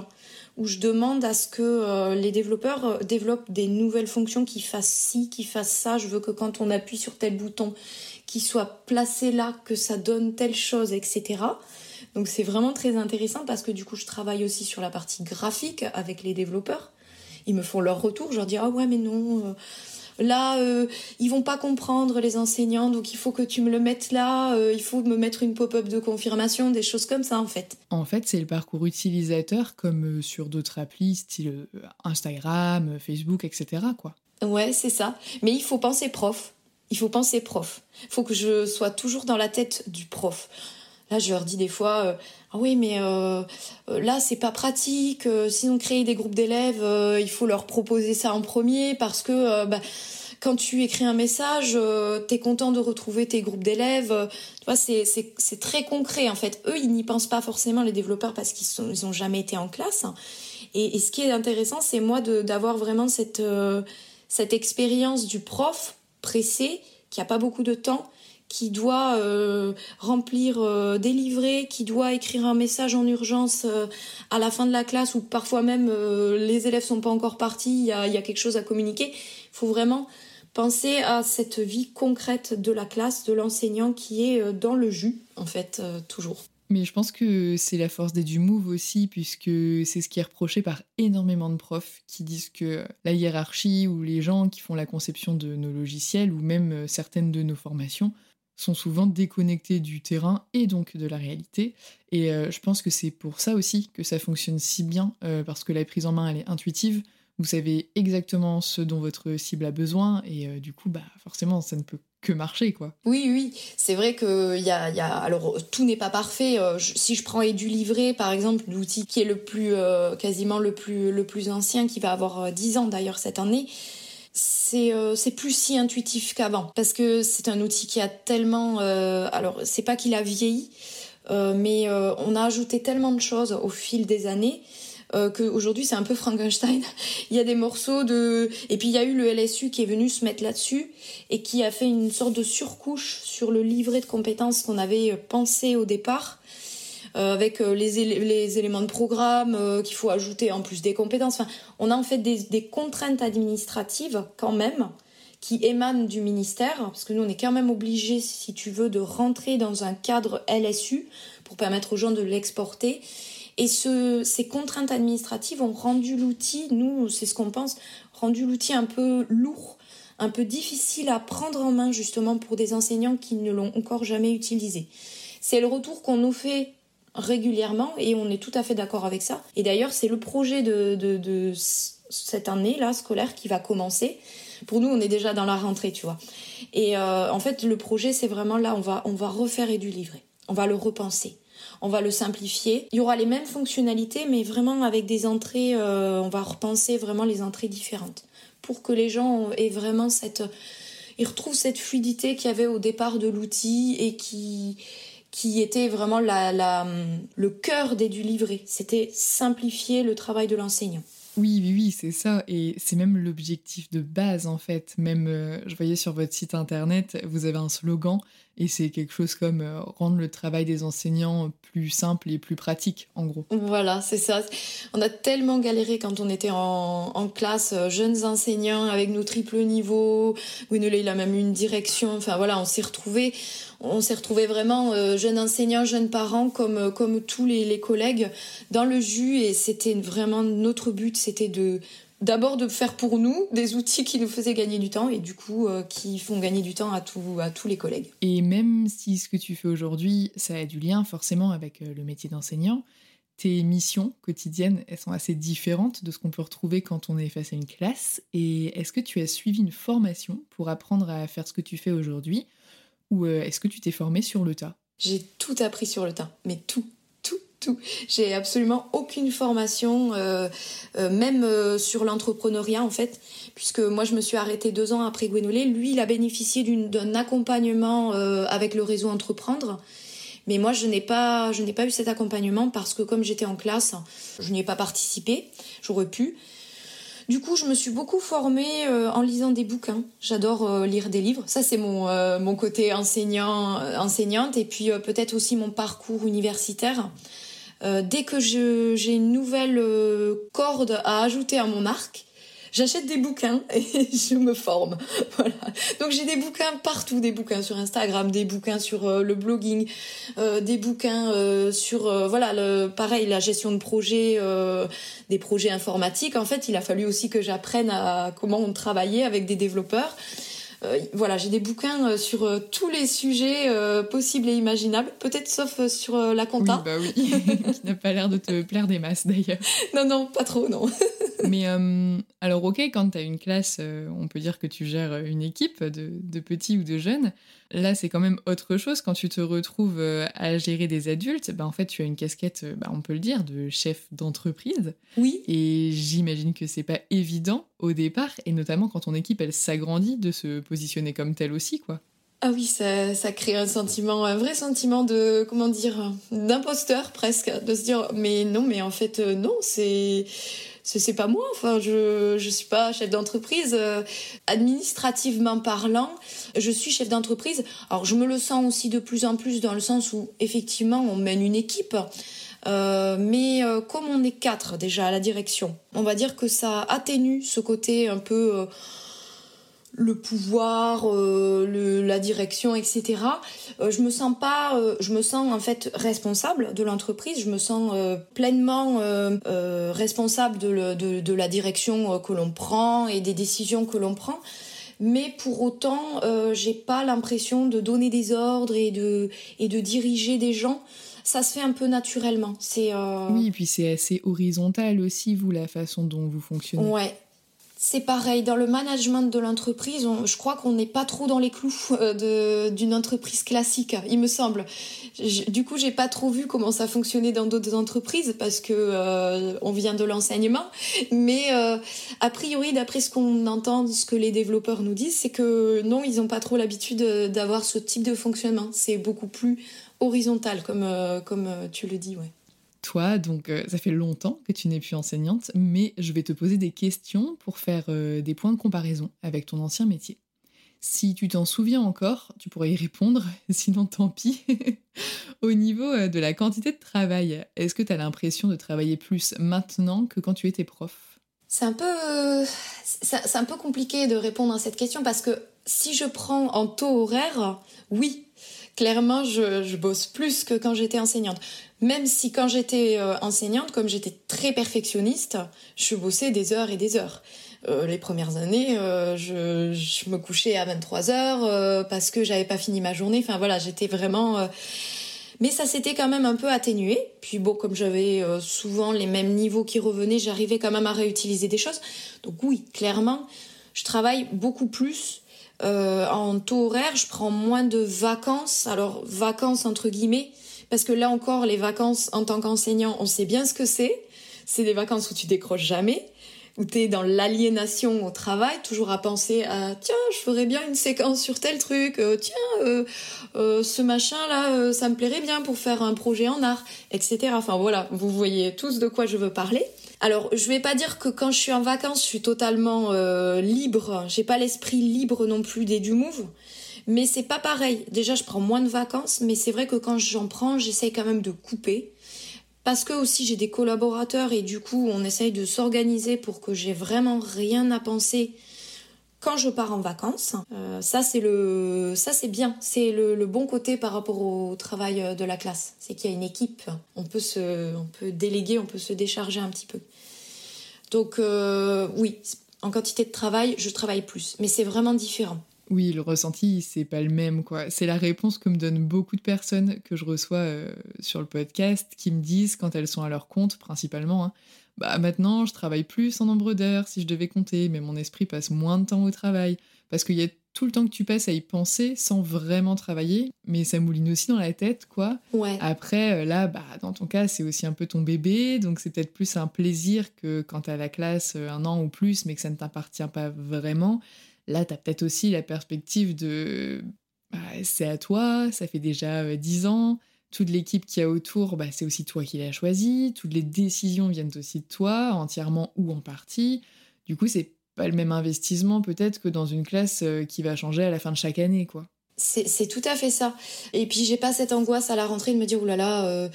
Speaker 2: où je demande à ce que euh, les développeurs euh, développent des nouvelles fonctions qui fassent ci, qui fassent ça. Je veux que quand on appuie sur tel bouton, qu'il soit placé là, que ça donne telle chose, etc. Donc c'est vraiment très intéressant parce que du coup je travaille aussi sur la partie graphique avec les développeurs. Ils me font leur retour, je leur dis ah ouais mais non, euh, Là, euh, ils vont pas comprendre les enseignants, donc il faut que tu me le mettes là. Euh, il faut me mettre une pop-up de confirmation, des choses comme ça en fait.
Speaker 1: En fait, c'est le parcours utilisateur comme euh, sur d'autres applis, style Instagram, Facebook, etc. Quoi.
Speaker 2: Ouais, c'est ça. Mais il faut penser prof. Il faut penser prof. Il faut que je sois toujours dans la tête du prof. Là, je leur dis des fois, ah oui, mais là, c'est pas pratique. sinon, créer des groupes d'élèves, il faut leur proposer ça en premier parce que bah, quand tu écris un message, tu es content de retrouver tes groupes d'élèves. c'est très concret en fait. Eux, ils n'y pensent pas forcément les développeurs parce qu'ils ils ont jamais été en classe. Et, ce qui est intéressant, c'est moi d'avoir vraiment cette cette expérience du prof pressé qui a pas beaucoup de temps qui doit euh, remplir euh, des qui doit écrire un message en urgence euh, à la fin de la classe ou parfois même les élèves sont pas encore partis, il y a, y a, quelque chose à communiquer. Il faut vraiment penser à cette vie concrète de la classe, de l'enseignant qui est dans le jus, en fait, toujours.
Speaker 1: Mais je pense que c'est la force des du Move aussi, puisque c'est ce qui est reproché par énormément de profs qui disent que la hiérarchie ou les gens qui font la conception de nos logiciels ou même certaines de nos formations sont souvent déconnectés du terrain et donc de la réalité. Et euh, je pense que c'est pour ça aussi que ça fonctionne si bien, euh, parce que la prise en main, elle est intuitive. Vous savez exactement ce dont votre cible a besoin, et euh, du coup, bah, forcément, ça ne peut que marcher, quoi.
Speaker 2: Oui, oui, c'est vrai que y y a, alors tout n'est pas parfait. si je prends Edu Livré, par exemple, l'outil qui est le plus, quasiment le plus, le plus ancien, qui va avoir 10 ans d'ailleurs cette année, euh, c'est plus si intuitif qu'avant parce que c'est un outil qui a tellement euh, alors c'est pas qu'il a vieilli euh, mais on a ajouté tellement de choses au fil des années euh, qu'aujourd'hui c'est un peu Frankenstein. il y a des morceaux de... Et puis il y a eu le LSU qui est venu se mettre là-dessus et qui a fait une sorte de surcouche sur le livret de compétences qu'on avait pensé au départ. Euh, avec euh, les, éléments de programme euh, qu'il faut ajouter en plus des compétences. Enfin, on a en fait des, contraintes administratives quand même qui émanent du ministère, parce que nous on est quand même obligé, si tu veux, de rentrer dans un cadre LSU pour permettre aux gens de l'exporter. Et ce, ces contraintes administratives ont rendu l'outil, nous, c'est ce qu'on pense, rendu l'outil un peu lourd, un peu difficile à prendre en main justement pour des enseignants qui ne l'ont encore jamais utilisé. C'est le retour qu'on nous fait régulièrement et on est tout à fait d'accord avec ça. Et d'ailleurs, c'est le projet de, cette année-là scolaire qui va commencer. Pour nous, on est déjà dans la rentrée, tu vois. Et euh, en fait, le projet, c'est vraiment là, on va, on va refaire et du livret. On va le repenser on va le simplifier. Il y aura les mêmes fonctionnalités, mais vraiment avec des entrées, euh, on va repenser vraiment les entrées différentes pour que les gens aient vraiment cette, ils retrouvent cette fluidité qu'il y avait au départ de l'outil et qui qui était vraiment la, le cœur des du livret. C'était simplifier le travail de l'enseignant.
Speaker 1: Oui, oui, oui, c'est ça. Et c'est même l'objectif de base, en fait. Même, euh, je voyais sur votre site internet, vous avez un slogan et c'est quelque chose comme euh, rendre le travail des enseignants plus simple et plus pratique, en gros.
Speaker 2: Voilà, c'est ça. On a tellement galéré quand on était en, classe, euh, jeunes enseignants avec nos triples niveaux. Gwynolé, il a même une direction. Enfin voilà, on s'est retrouvés. On s'est retrouvés vraiment euh, jeunes enseignants, jeunes parents, comme, comme tous les collègues, dans le jus. Et c'était vraiment notre but, c'était de d'abord de faire pour nous des outils qui nous faisaient gagner du temps et du coup euh, qui font gagner du temps à, à tous les collègues.
Speaker 1: Et même si ce que tu fais aujourd'hui, ça a du lien forcément avec euh, le métier d'enseignant, tes missions quotidiennes, elles sont assez différentes de ce qu'on peut retrouver quand on est face à une classe. Et est-ce que tu as suivi une formation pour apprendre à faire ce que tu fais aujourd'hui? Ou euh, est-ce que tu t'es formé sur le tas?
Speaker 2: J'ai tout appris sur le tas, mais tout j'ai absolument aucune formation, euh, euh, même euh, sur l'entrepreneuriat en fait, puisque moi je me suis arrêtée deux ans après Gwenolé. Lui, il a bénéficié d'un accompagnement avec le réseau Entreprendre. Mais moi, je n'ai pas, je n'ai pas eu cet accompagnement parce que comme j'étais en classe, je n'y ai pas participé. J'aurais pu. Du coup, je me suis beaucoup formée en lisant des bouquins. J'adore lire des livres. Ça, c'est mon, mon côté enseignant, enseignante. Et puis peut-être aussi mon parcours universitaire. Euh, dès que j'ai une nouvelle euh, corde à ajouter à mon arc, j'achète des bouquins et je me forme. Voilà. Donc j'ai des bouquins partout, des bouquins sur Instagram, des bouquins sur euh, le blogging, des bouquins sur voilà le pareil la gestion de projets, des projets informatiques. En fait, il a fallu aussi que j'apprenne à comment on travaillait avec des développeurs. Euh, voilà, j'ai des bouquins euh, sur euh, tous les sujets possibles et imaginables, peut-être sauf sur la compta.
Speaker 1: Oui, bah oui, qui n'a pas l'air de te plaire des masses d'ailleurs.
Speaker 2: Non, non, pas trop, non.
Speaker 1: Mais alors, ok, quand tu as une classe, on peut dire que tu gères une équipe de, de petits ou de jeunes. Là, c'est quand même autre chose quand tu te retrouves à gérer des adultes. Bah, en fait, tu as une casquette, bah, on peut le dire, de chef d'entreprise.
Speaker 2: Oui.
Speaker 1: Et j'imagine que c'est pas évident au départ, et notamment quand ton équipe, elle s'agrandit, de se positionner comme telle aussi, quoi.
Speaker 2: Ah oui, ça, crée un sentiment, un vrai sentiment de, comment dire, d'imposteur presque, de se dire, mais non, mais en fait, euh, non, c'est, c'est pas moi. Enfin, je, je suis pas chef d'entreprise. Euh, administrativement parlant, je suis chef d'entreprise. Alors, je me le sens aussi de plus en plus dans le sens où, effectivement, on mène une équipe. Euh, mais comme on est quatre déjà à la direction, on va dire que ça atténue ce côté un peu le pouvoir, euh, le, la direction, etc. Euh, je me sens pas, euh, je me sens en fait responsable de l'entreprise. Je me sens euh, pleinement responsable de, le, de, de, la direction que l'on prend et des décisions que l'on prend. Mais pour autant, j'ai pas l'impression de donner des ordres et de et de diriger des gens ça se fait un peu naturellement. C'est
Speaker 1: oui, et puis c'est assez horizontal aussi vous la façon dont vous fonctionnez.
Speaker 2: Ouais, c'est pareil, dans le management de l'entreprise, je crois qu'on n'est pas trop dans les clous euh, d'une entreprise classique, il me semble. du coup, j'ai pas trop vu comment ça fonctionnait dans d'autres entreprises parce que euh, on vient de l'enseignement. Mais euh, a priori, d'après ce qu'on entend, ce que les développeurs nous disent, c'est que non, ils n'ont pas trop l'habitude d'avoir ce type de fonctionnement. C'est beaucoup plus horizontal, comme, comme tu le dis, ouais.
Speaker 1: Toi, donc, euh, ça fait longtemps que tu n'es plus enseignante, mais je vais te poser des questions pour faire euh, des points de comparaison avec ton ancien métier. Si tu t'en souviens encore, tu pourrais y répondre, sinon tant pis. Au niveau euh, de la quantité de travail, est-ce que tu as l'impression de travailler plus maintenant que quand tu étais prof?
Speaker 2: C'est un peu c'est un peu compliqué de répondre à cette question parce que si je prends en taux horaire, oui, clairement, je, bosse plus que quand j'étais enseignante. Même si quand j'étais euh, enseignante, comme j'étais très perfectionniste, je bossais des heures et des heures. Euh, les premières années, euh, je, me couchais à 23 heures parce que j'avais pas fini ma journée. Enfin voilà, j'étais vraiment. Mais ça s'était quand même un peu atténué. Puis bon, comme j'avais souvent les mêmes niveaux qui revenaient, j'arrivais quand même à réutiliser des choses. Donc oui, clairement, je travaille beaucoup plus en taux horaire, je prends moins de vacances. Alors, vacances entre guillemets, parce que là encore, les vacances en tant qu'enseignant, on sait bien ce que c'est. C'est des vacances où tu décroches jamais, où tu es dans l'aliénation au travail, toujours à penser à tiens, je ferais bien une séquence sur tel truc, euh, tiens, euh, ce machin-là, ça me plairait bien pour faire un projet en art, etc. Enfin voilà, vous voyez tous de quoi je veux parler. Alors, je vais pas dire que quand je suis en vacances, je suis totalement euh, libre. J'ai pas l'esprit libre non plus des du move. Mais c'est pas pareil. Déjà, je prends moins de vacances, mais c'est vrai que quand j'en prends, j'essaye quand même de couper. Parce que aussi j'ai des collaborateurs et du coup on essaye de s'organiser pour que j'ai vraiment rien à penser quand je pars en vacances. Euh, ça c'est bien, c'est le, bon côté par rapport au travail euh, de la classe, c'est qu'il y a une équipe, on peut se, déléguer, on peut se décharger un petit peu. Donc euh, oui, en quantité de travail, je travaille plus, mais c'est vraiment différent.
Speaker 1: Oui, le ressenti, c'est pas le même, quoi. C'est la réponse que me donnent beaucoup de personnes que je reçois sur le podcast qui me disent quand elles sont à leur compte, principalement. Hein, bah maintenant je travaille plus en nombre d'heures si je devais compter, mais mon esprit passe moins de temps au travail parce qu'il y a tout le temps que tu passes à y penser sans vraiment travailler, mais ça mouline aussi dans la tête, quoi.
Speaker 2: Ouais.
Speaker 1: Après, euh, là, bah, dans ton cas, c'est aussi un peu ton bébé, donc c'est peut-être plus un plaisir que quand t'as la classe euh, un an ou plus, mais que ça ne t'appartient pas vraiment. Là, t'as peut-être aussi la perspective de bah, c'est à toi, ça fait déjà 10 euh, ans, toute l'équipe qui a autour, bah, c'est aussi toi qui l'as choisi. Toutes les décisions viennent aussi de toi, entièrement ou en partie. Du coup, c'est pas le même investissement peut-être que dans une classe euh, qui va changer à la fin de chaque année, quoi.
Speaker 2: C'est tout à fait ça. Et puis j'ai pas cette angoisse à la rentrée de me dire oulala. Euh,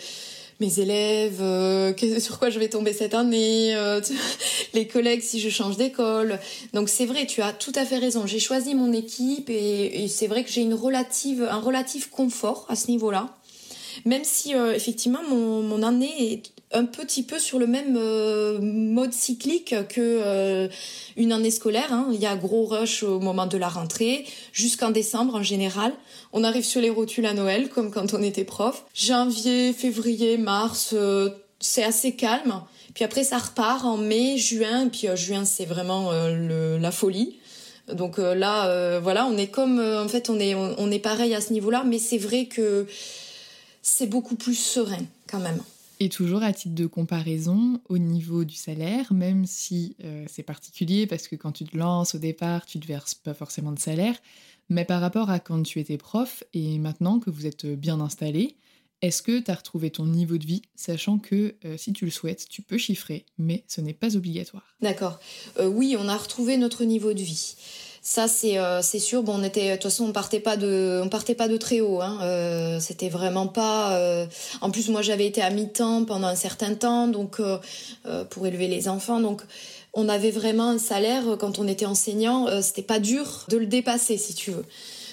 Speaker 2: mes élèves, euh, sur quoi je vais tomber cette année, les collègues si je change d'école. Donc c'est vrai, tu as tout à fait raison. J'ai choisi mon équipe et, et c'est vrai que j'ai une relative, un relatif confort à ce niveau-là. Même si euh, effectivement mon, mon, année est un petit peu sur le même euh, mode cyclique que euh, une année scolaire. Hein. Il y a gros rush au moment de la rentrée, jusqu'en décembre en général. On arrive sur les rotules à Noël, comme quand on était prof. Janvier, février, mars, c'est assez calme. Puis après, ça repart en mai, juin. Et puis juin, c'est vraiment la folie. Donc là, voilà, on est comme, en fait, on est, on est pareil à ce niveau-là. Mais c'est vrai que c'est beaucoup plus serein quand même.
Speaker 1: Et toujours à titre de comparaison, au niveau du salaire, même si euh, c'est particulier parce que quand tu te lances au départ, tu ne te verses pas forcément de salaire, mais par rapport à quand tu étais prof et maintenant que vous êtes bien installé, est-ce que tu as retrouvé ton niveau de vie, sachant que euh, si tu le souhaites, tu peux chiffrer, mais ce n'est pas obligatoire?
Speaker 2: D'accord. Euh, oui, on a retrouvé notre niveau de vie. Ça c'est euh, sûr. Bon, on était de toute façon on partait pas de on partait pas de très haut. Hein. Euh, c'était vraiment pas. Euh, en plus moi j'avais été à mi-temps pendant un certain temps donc pour élever les enfants donc on avait vraiment un salaire quand on était enseignant. c'était pas dur de le dépasser si tu veux.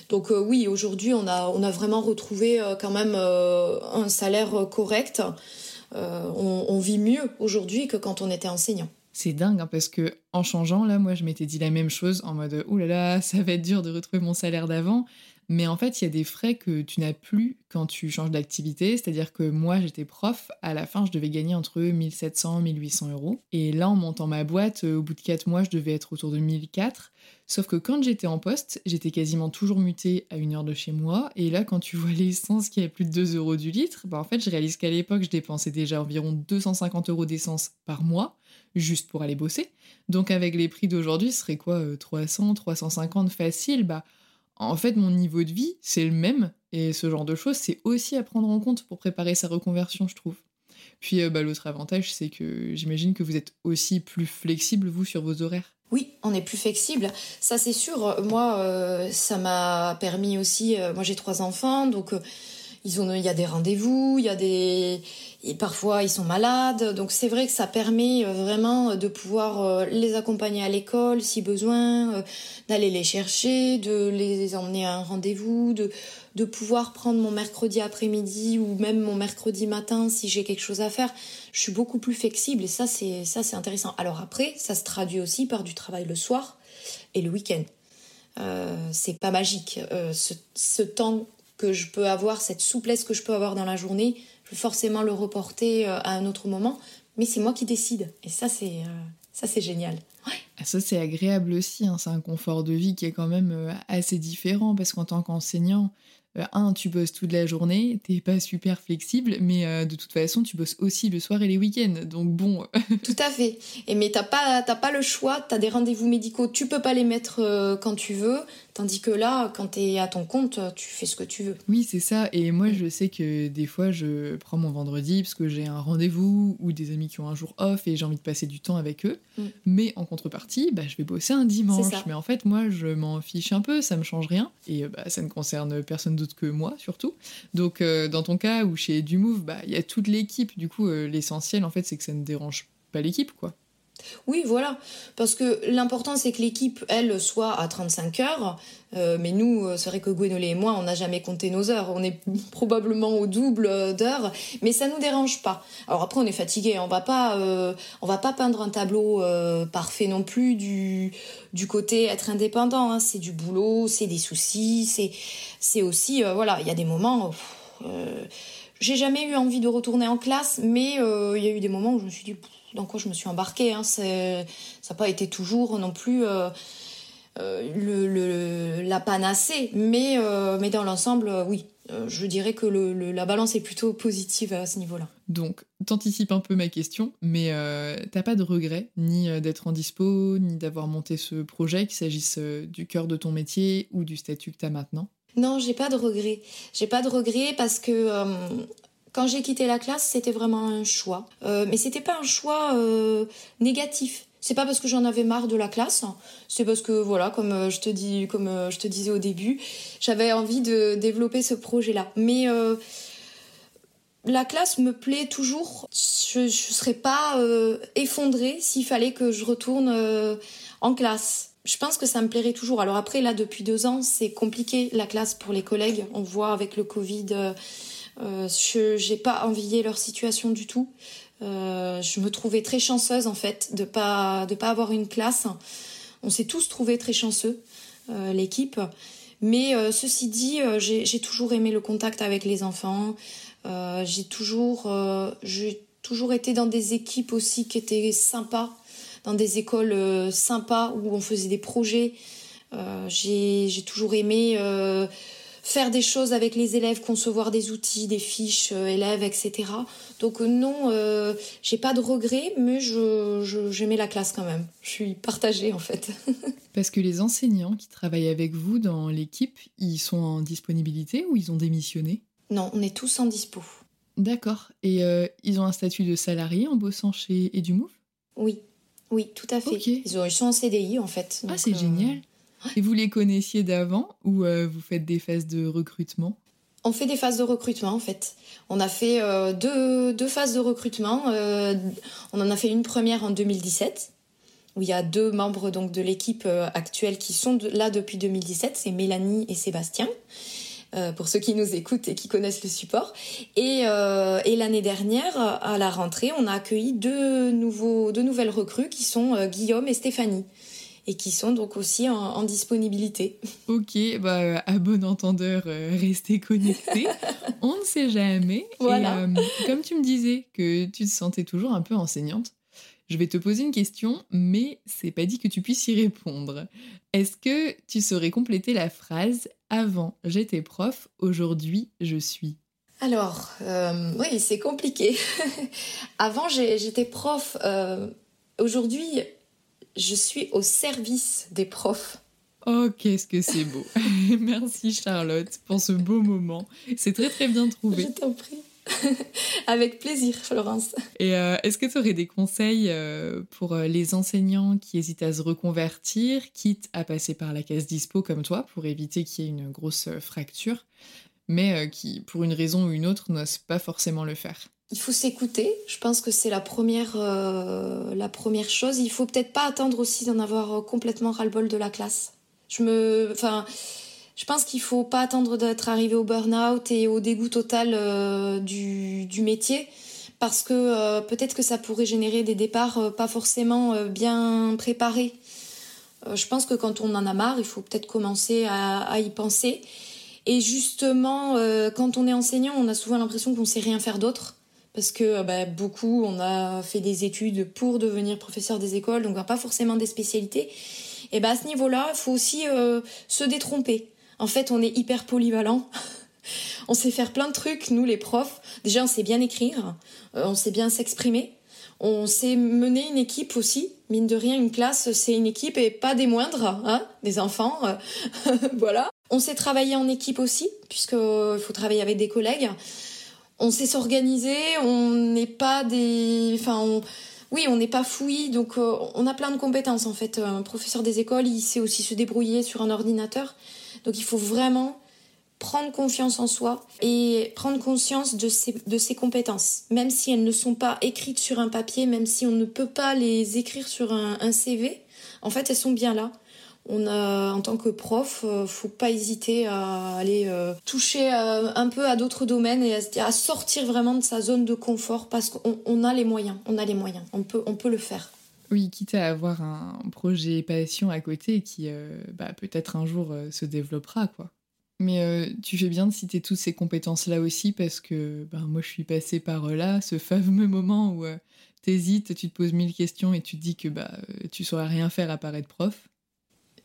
Speaker 2: Donc oui aujourd'hui on a on a vraiment retrouvé quand même un salaire correct. On vit mieux aujourd'hui que quand on était enseignant
Speaker 1: c'est dingue hein, parce que en changeant là, moi je m'étais dit la même chose en mode oh là là, ça va être dur de retrouver mon salaire d'avant. Mais en fait, il y a des frais que tu n'as plus quand tu changes d'activité. C'est-à-dire que moi, j'étais prof. À la fin, je devais gagner entre 1700 et 1800 euros. Et là, en montant ma boîte, euh, au bout de 4 mois, je devais être autour de 1004. Sauf que quand j'étais en poste, j'étais quasiment toujours mutée à une heure de chez moi. Et là, quand tu vois l'essence qui est plus de 2 euros du litre, bah en fait, je réalise qu'à l'époque, je dépensais déjà environ 250 euros d'essence par mois juste pour aller bosser. Donc avec les prix d'aujourd'hui, ce serait quoi 300, euh, 350 facile? Bah en fait, mon niveau de vie, c'est le même. Et ce genre de choses, c'est aussi à prendre en compte pour préparer sa reconversion, je trouve. Puis bah, l'autre avantage, c'est que j'imagine que vous êtes aussi plus flexible, vous, sur vos horaires.
Speaker 2: Oui, on est plus flexible. Ça, c'est sûr. Moi, ça m'a permis aussi. moi, j'ai trois enfants, donc ils ont, il y a des rendez-vous, il y a des, et parfois ils sont malades. Donc c'est vrai que ça permet euh, vraiment de pouvoir euh, les accompagner à l'école si besoin, euh, d'aller les chercher, de les emmener à un rendez-vous, de, de pouvoir prendre mon mercredi après-midi ou même mon mercredi matin si j'ai quelque chose à faire. Je suis beaucoup plus flexible et ça c'est, ça c'est intéressant. Alors après, ça se traduit aussi par du travail le soir et le week-end. Euh, c'est pas magique. ce temps que je peux avoir, cette souplesse que je peux avoir dans la journée, je vais forcément le reporter euh, à un autre moment, mais c'est moi qui décide. Et ça, c'est euh, ça c'est génial.
Speaker 1: Ah, ça, c'est agréable aussi. Hein. C'est un confort de vie qui est quand même euh, assez différent parce qu'en tant qu'enseignant, un, tu bosses toute la journée, t'es pas super flexible, mais euh, de toute façon, tu bosses aussi le soir et les week-ends. Donc bon.
Speaker 2: Tout à fait. Et mais t'as pas, pas le choix, t'as des rendez-vous médicaux, tu peux pas les mettre euh, quand tu veux. Tandis que là, quand t'es à ton compte, tu fais ce que tu veux.
Speaker 1: Oui, c'est ça. Et moi, je sais que des fois, je prends mon vendredi parce que j'ai un rendez-vous ou des amis qui ont un jour off et j'ai envie de passer du temps avec eux. Mm. Mais en contrepartie, bah, je vais bosser un dimanche. Mais en fait, moi, je m'en fiche un peu, ça me change rien. Et bah, ça ne concerne personne d'autre que moi surtout. Donc euh, dans ton cas ou chez Dumove, bah il y a toute l'équipe. Du coup, euh, l'essentiel en fait, c'est que ça ne dérange pas l'équipe, quoi.
Speaker 2: Oui, voilà. Parce que l'important, c'est que l'équipe, elle, soit à 35 heures. Euh, mais nous, euh, c'est vrai que Gwenolé et moi, on n'a jamais compté nos heures. On est probablement au double d'heures. Mais ça nous dérange pas. Alors après, on est fatigué. On va pas, euh, va pas peindre un tableau parfait non plus du, du côté être indépendant. Hein. C'est du boulot, c'est des soucis, c'est, aussi, voilà, il y a des moments. j'ai jamais eu envie de retourner en classe, mais il y a eu des moments où je me suis dit dans quoi je me suis embarquée. Hein. Ça n'a pas été toujours non plus euh, euh, le, la panacée, mais, euh, mais dans l'ensemble, oui. je dirais que le, la balance est plutôt positive à ce niveau-là.
Speaker 1: Donc, t'anticipes un peu ma question, mais t'as pas de regret, ni d'être en dispo, ni d'avoir monté ce projet, qu'il s'agisse du cœur de ton métier ou du statut que t'as maintenant?
Speaker 2: Non, j'ai pas de regret. J'ai pas de regret parce que quand j'ai quitté la classe, c'était vraiment un choix. Euh, mais c'était pas un choix euh, négatif. C'est pas parce que j'en avais marre de la classe, c'est parce que voilà, comme euh, je te dis, comme euh, je te disais au début, j'avais envie de développer ce projet-là. Mais la classe me plaît toujours. Je, ne serais pas effondrée s'il fallait que je retourne en classe. Je pense que ça me plairait toujours. Alors après, là, depuis deux ans, c'est compliqué la classe pour les collègues. On voit avec le Covid euh, je n'ai pas envié leur situation du tout. Euh, je me trouvais très chanceuse en fait de pas de pas avoir une classe. On s'est tous trouvés très chanceux, euh, l'équipe. Mais ceci dit, j'ai toujours aimé le contact avec les enfants. j'ai toujours toujours été dans des équipes aussi qui étaient sympas, dans des écoles sympas où on faisait des projets. j'ai toujours aimé faire des choses avec les élèves, concevoir des outils, des fiches euh, élèves, etc. Donc euh, non, euh, j'ai pas de regrets, mais je, j'aimais la classe quand même. Je suis partagée en fait.
Speaker 1: Parce que les enseignants qui travaillent avec vous dans l'équipe, ils sont en disponibilité ou ils ont démissionné?
Speaker 2: Non, on est tous en dispo.
Speaker 1: D'accord. Et ils ont un statut de salarié en bossant chez EduMove?
Speaker 2: Oui, oui, tout à fait. Ils, ils, sont en CDI en fait.
Speaker 1: ah, c'est génial. Et vous les connaissiez d'avant ou euh, vous faites des phases de recrutement?
Speaker 2: On fait des phases de recrutement en fait. On a fait euh, deux, deux, phases de recrutement. Euh, on en a fait une première en 2017 où il y a deux membres donc de l'équipe actuelle qui sont là depuis 2017, c'est Mélanie et Sébastien. pour ceux qui nous écoutent et qui connaissent le support. Et, et l'année dernière, à la rentrée, on a accueilli deux, nouveaux, deux nouvelles recrues qui sont Guillaume et Stéphanie et qui sont donc aussi en, disponibilité.
Speaker 1: Ok, bah, à bon entendeur, euh, restez connectés. On ne sait jamais.
Speaker 2: Voilà.
Speaker 1: Et, euh, comme tu me disais que tu te sentais toujours un peu enseignante, je vais te poser une question, mais c'est pas dit que tu puisses y répondre. Est-ce que tu saurais compléter la phrase Avant j'étais prof, aujourd'hui je suis
Speaker 2: Alors, euh, oui, c'est compliqué. Avant j'étais prof. Aujourd'hui, je suis au service des profs.
Speaker 1: Oh, qu'est-ce que c'est beau. Merci Charlotte pour ce beau moment. C'est très très bien trouvé.
Speaker 2: Je t'en prie. Avec plaisir, Florence.
Speaker 1: Et euh, est-ce que tu aurais des conseils euh, pour euh, les enseignants qui hésitent à se reconvertir, quitte à passer par la case dispo comme toi, pour éviter qu'il y ait une grosse fracture, mais qui, pour une raison ou une autre, n'osent pas forcément le faire?
Speaker 2: Il faut s'écouter. Je pense que c'est la première, la première chose. Il faut peut-être pas attendre aussi d'en avoir complètement ras-le-bol de la classe. Je me, enfin, je pense qu'il faut pas attendre d'être arrivé au burn-out et au dégoût total euh, du, métier parce que euh, peut-être que ça pourrait générer des départs euh, pas forcément bien préparés. je pense que quand on en a marre, il faut peut-être commencer à, à, y penser. Et justement, quand on est enseignant, on a souvent l'impression qu'on sait rien faire d'autre parce que bah, beaucoup, on a fait des études pour devenir professeur des écoles, donc pas forcément des spécialités. Et bah, à ce niveau-là, il faut aussi se détromper. En fait, on est hyper polyvalent. on sait faire plein de trucs, nous les profs. Déjà, on sait bien écrire, euh, on sait bien s'exprimer. On sait mener une équipe aussi. Mine de rien, une classe, c'est une équipe et pas des moindres, hein, des enfants. Euh, voilà. On sait travailler en équipe aussi, puisqu'il euh, faut travailler avec des collègues. On sait s'organiser, on n'est pas des... Enfin, oui, on n'est pas fouillis, donc on a plein de compétences en fait. Un professeur des écoles, il sait aussi se débrouiller sur un ordinateur. Donc il faut vraiment prendre confiance en soi et prendre conscience de ses, de ses compétences. Même si elles ne sont pas écrites sur un papier, même si on ne peut pas les écrire sur un, CV, en fait, elles sont bien là. On a, en tant que prof, euh, faut pas hésiter à aller euh, toucher euh, un peu à d'autres domaines et à, sortir vraiment de sa zone de confort parce qu'on a les moyens. On a les moyens. On peut, on peut le faire.
Speaker 1: Oui, quitte à avoir un projet passion à côté qui bah, peut-être un jour se développera, quoi. Mais tu fais bien de citer toutes ces compétences-là aussi parce que bah, moi je suis passée par là, ce fameux moment où t'hésites, tu te poses mille questions et tu te dis que bah, tu sauras rien faire à part être prof.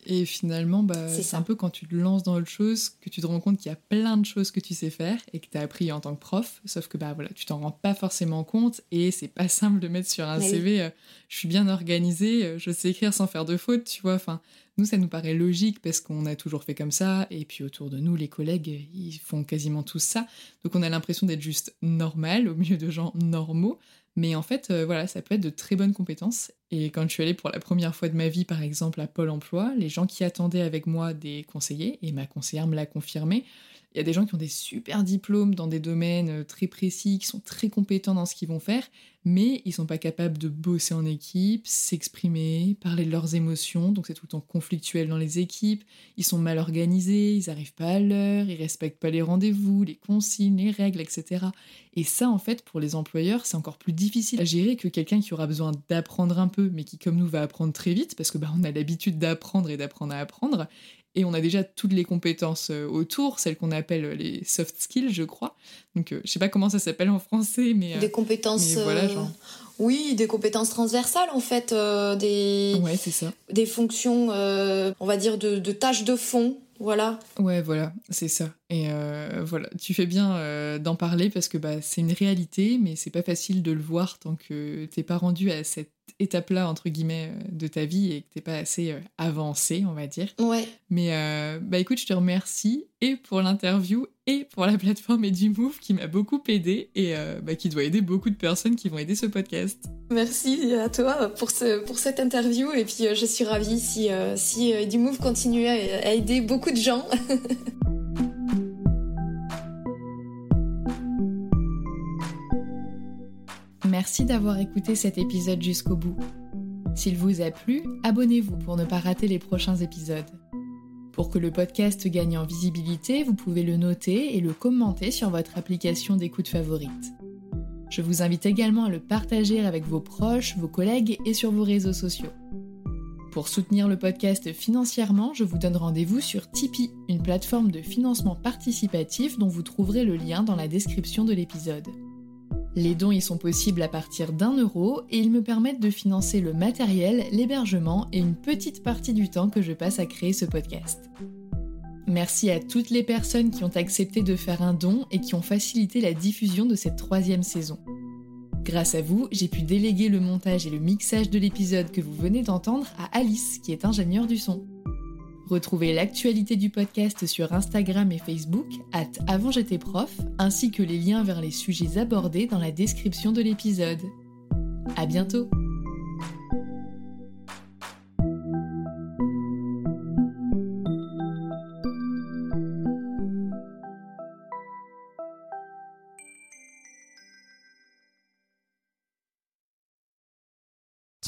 Speaker 1: Et finalement, bah, c'est un peu quand tu te lances dans autre chose que tu te rends compte qu'il y a plein de choses que tu sais faire et que tu as appris en tant que prof, sauf que bah, voilà, tu t'en rends pas forcément compte et c'est pas simple de mettre sur un CV euh, je suis bien organisée, euh, je sais écrire sans faire de faute, tu vois. Enfin, nous, ça nous paraît logique parce qu'on a toujours fait comme ça et puis autour de nous, les collègues, ils font quasiment tous ça. Donc on a l'impression d'être juste normal au milieu de gens normaux. Mais en fait, euh, voilà, ça peut être de très bonnes compétences. Et quand je suis allée pour la première fois de ma vie, par exemple, à Pôle emploi, les gens qui attendaient avec moi des conseillers, et ma conseillère me l'a confirmé, il y a des gens qui ont des super diplômes dans des domaines euh, très précis, qui sont très compétents dans ce qu'ils vont faire, mais ils sont pas capables de bosser en équipe, s'exprimer, parler de leurs émotions, donc c'est tout le temps conflictuel dans les équipes, ils sont mal organisés, ils arrivent pas à l'heure, ils respectent pas les rendez-vous, les consignes, les règles, etc. Et ça, en fait, pour les employeurs, c'est encore plus difficile à gérer que quelqu'un qui aura besoin d'apprendre un peu, mais qui, comme nous, va apprendre très vite, parce que bah, on a l'habitude d'apprendre et d'apprendre à apprendre, et on a déjà toutes les compétences euh, autour, celles qu'on appelle euh, les soft skills, je crois. Donc, euh, je sais pas comment ça s'appelle en français, mais
Speaker 2: des compétences. voilà, genre. Oui, des compétences transversales en fait, des.
Speaker 1: Ouais, c'est ça.
Speaker 2: Des fonctions, on va dire de, de tâches de fond voilà.
Speaker 1: Ouais, voilà, c'est ça. Et euh, voilà, tu fais bien euh, d'en parler parce que bah, c'est une réalité, mais c'est pas facile de le voir tant que t'es pas rendu à cette étape-là, entre guillemets, euh, de ta vie et que t'es pas assez avancé, on va dire.
Speaker 2: Ouais.
Speaker 1: Mais bah écoute, je te remercie et pour l'interview et pour la plateforme EduMove qui m'a beaucoup aidé et bah, qui doit aider beaucoup de personnes qui vont aider ce podcast.
Speaker 2: Merci à toi pour, ce, pour cette interview et puis je suis ravie si, si EduMove continue à aider beaucoup de gens.
Speaker 1: Merci d'avoir écouté cet épisode jusqu'au bout. S'il vous a plu, abonnez-vous pour ne pas rater les prochains épisodes. Pour que le podcast gagne en visibilité, vous pouvez le noter et le commenter sur votre application d'écoute favorite. Je vous invite également à le partager avec vos proches, vos collègues et sur vos réseaux sociaux. Pour soutenir le podcast financièrement, je vous donne rendez-vous sur Tipeee, une plateforme de financement participatif dont vous trouverez le lien dans la description de l'épisode. Les dons y sont possibles à partir d'un euro et ils me permettent de financer le matériel, l'hébergement et une petite partie du temps que je passe à créer ce podcast. Merci à toutes les personnes qui ont accepté de faire un don et qui ont facilité la diffusion de cette troisième saison. Grâce à vous, j'ai pu déléguer le montage et le mixage de l'épisode que vous venez d'entendre à Alice, qui est ingénieure du son. Retrouvez l'actualité du podcast sur Instagram et Facebook, at avant j'étais prof, ainsi que les liens vers les sujets abordés dans la description de l'épisode. À bientôt!